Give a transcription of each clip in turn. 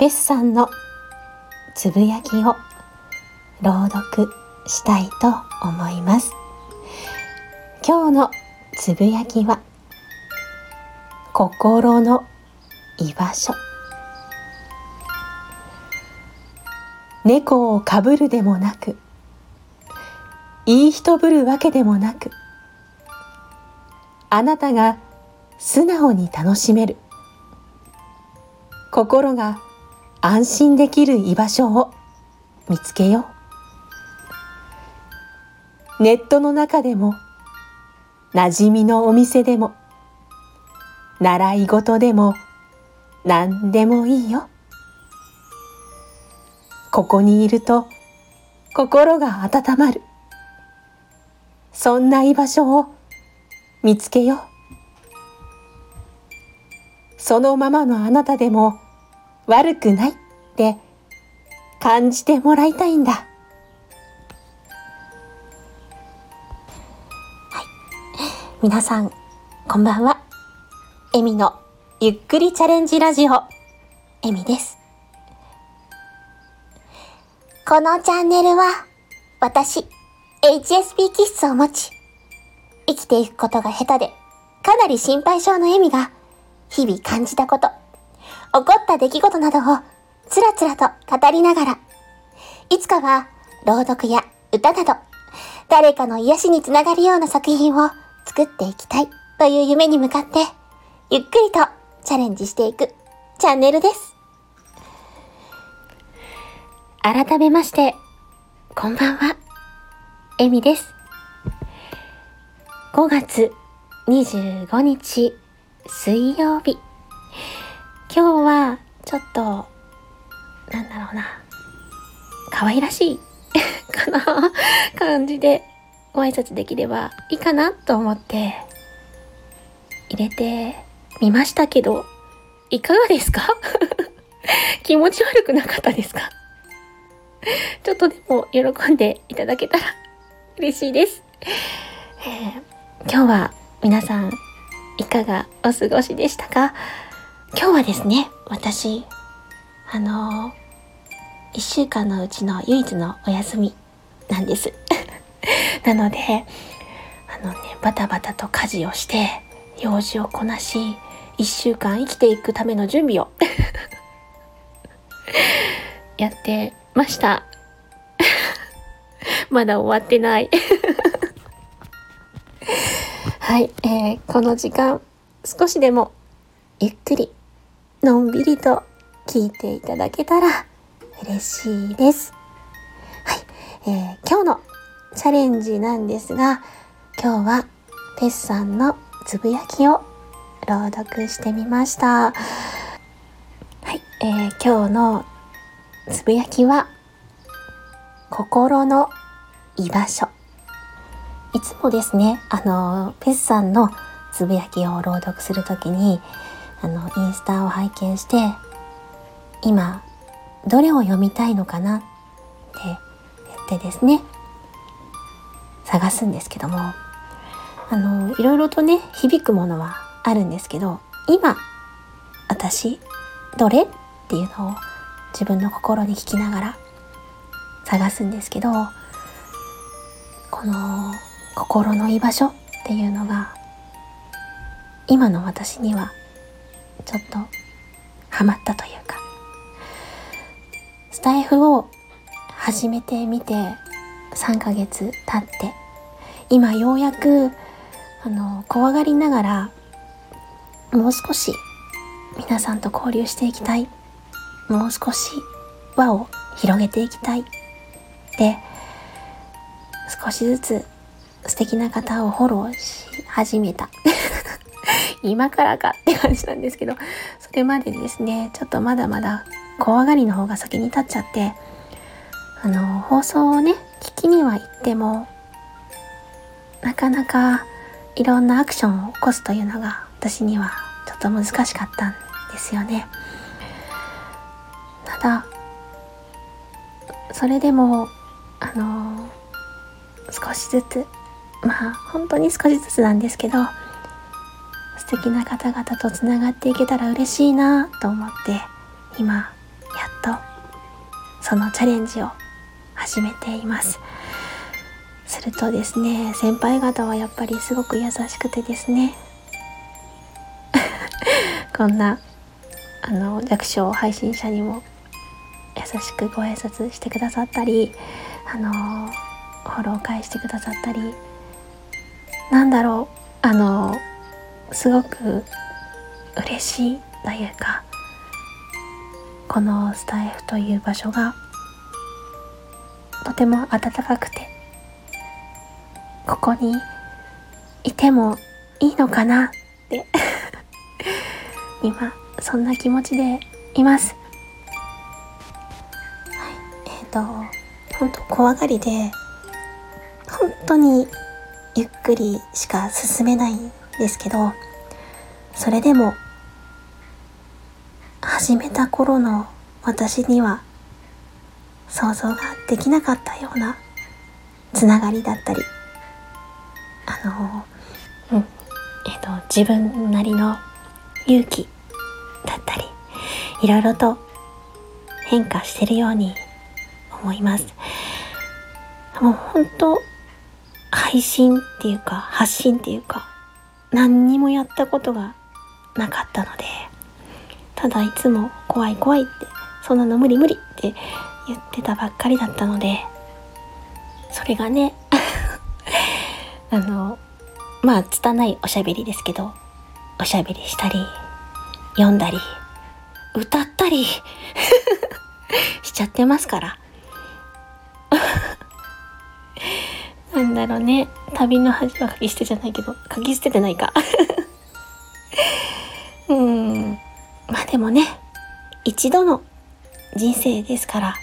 ペスさんのつぶやきを朗読したいと思います。今日のつぶやきは心の居場所。猫をかぶるでもなくいい人ぶるわけでもなくあなたが素直に楽しめる。心が安心できる居場所を見つけよう。ネットの中でも馴染みのお店でも習い事でも何でもいいよ。ここにいると心が温まる。そんな居場所を見つけよう。そのままのあなたでも悪くないって感じてもらいたいんだ。はい。皆さん、こんばんは。エミのゆっくりチャレンジラジオ、エミです。このチャンネルは、私、HSP 気質を持ち、生きていくことが下手で、かなり心配性のエミが、日々感じたこと、起こった出来事などを、つらつらと語りながら、いつかは、朗読や歌など、誰かの癒しにつながるような作品を作っていきたいという夢に向かって、ゆっくりとチャレンジしていくチャンネルです。改めまして、こんばんは、エミです。5月25日水曜日。今日はちょっと、なんだろうな、可愛らしい。かな感じでご挨拶できればいいかなと思って入れてみましたけど、いかがですか？気持ち悪くなかったですか？ちょっとでも喜んでいただけたら嬉しいです。えー、今日は皆さんいかがお過ごしでしたか？今日はですね、私、あのー、一週間のうちの唯一のお休みなんです。なので、あのね、バタバタと家事をして、用事をこなし、一週間生きていくための準備を やってました。まだ終わってないはい、えー、この時間少しでもゆっくりのんびりと聞いていただけたら嬉しいです。はい、えー、今日のチャレンジなんですが今日はペスさんのつぶやきを朗読してみました。はい、えー、今日のつぶやきは心の居場所いつもですね、あの、ペスさんのつぶやきを朗読するときに、あの、インスタを拝見して、今、どれを読みたいのかなって言ってですね、探すんですけども、あの、いろいろとね、響くものはあるんですけど、今、私、どれっていうのを自分の心に聞きながら探すんですけど、この心の居場所っていうのが今の私にはちょっとハマったというか。スタイフを始めてみて3ヶ月経って今ようやくあの怖がりながらもう少し皆さんと交流していきたい。もう少し輪を広げていきたい。で少しずつ素敵な方をフォローし始めた。今からかって感じなんですけど、それまでですね、ちょっとまだまだ怖がりの方が先に立っちゃって、あの、放送をね、聞きには行っても、なかなかいろんなアクションを起こすというのが私にはちょっと難しかったんですよね。ただ、それでも、あの、少しずつまあ本当に少しずつなんですけど素敵な方々とつながっていけたら嬉しいなと思って今やっとそのチャレンジを始めています。するとですね先輩方はやっぱりすごく優しくてですね こんなあの弱小配信者にも優しくご挨拶してくださったりあのフォロー返してくださったりなんだろうあのすごく嬉しいというかこのスタイフという場所がとても温かくてここにいてもいいのかなって 今そんな気持ちでいます。はいえっ、ー、と本当怖がりで本当にゆっくりしか進めないんですけどそれでも始めた頃の私には想像ができなかったようなつながりだったりあのうんえっ、と自分なりの勇気だったりいろいろと変化してるように思います。もう本当配信っていうか発信っていうか何にもやったことがなかったのでただいつも怖い怖いってそんなの無理無理って言ってたばっかりだったのでそれがね あのまあ拙いおしゃべりですけどおしゃべりしたり読んだり歌ったり しちゃってますから。なんだろうね旅の恥は書き捨てじゃないけど書き捨ててないか うんまあでもね、一度の人生ですから、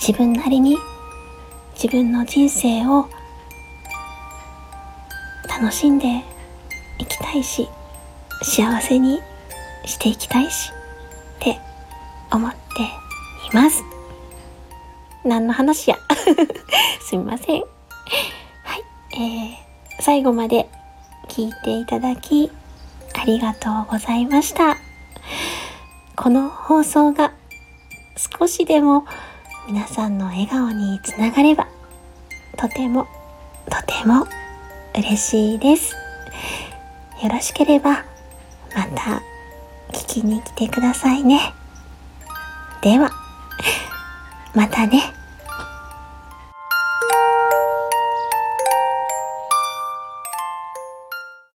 自分なりに自分の人生を楽しんでいきたいし、幸せにしていきたいし、って思っています。何の話や。すみません。はい。えー、最後まで聞いていただき、ありがとうございました。この放送が少しでも皆さんの笑顔につながればとてもとても嬉しいです。よろしければまた聞きに来てくださいね。では、またね。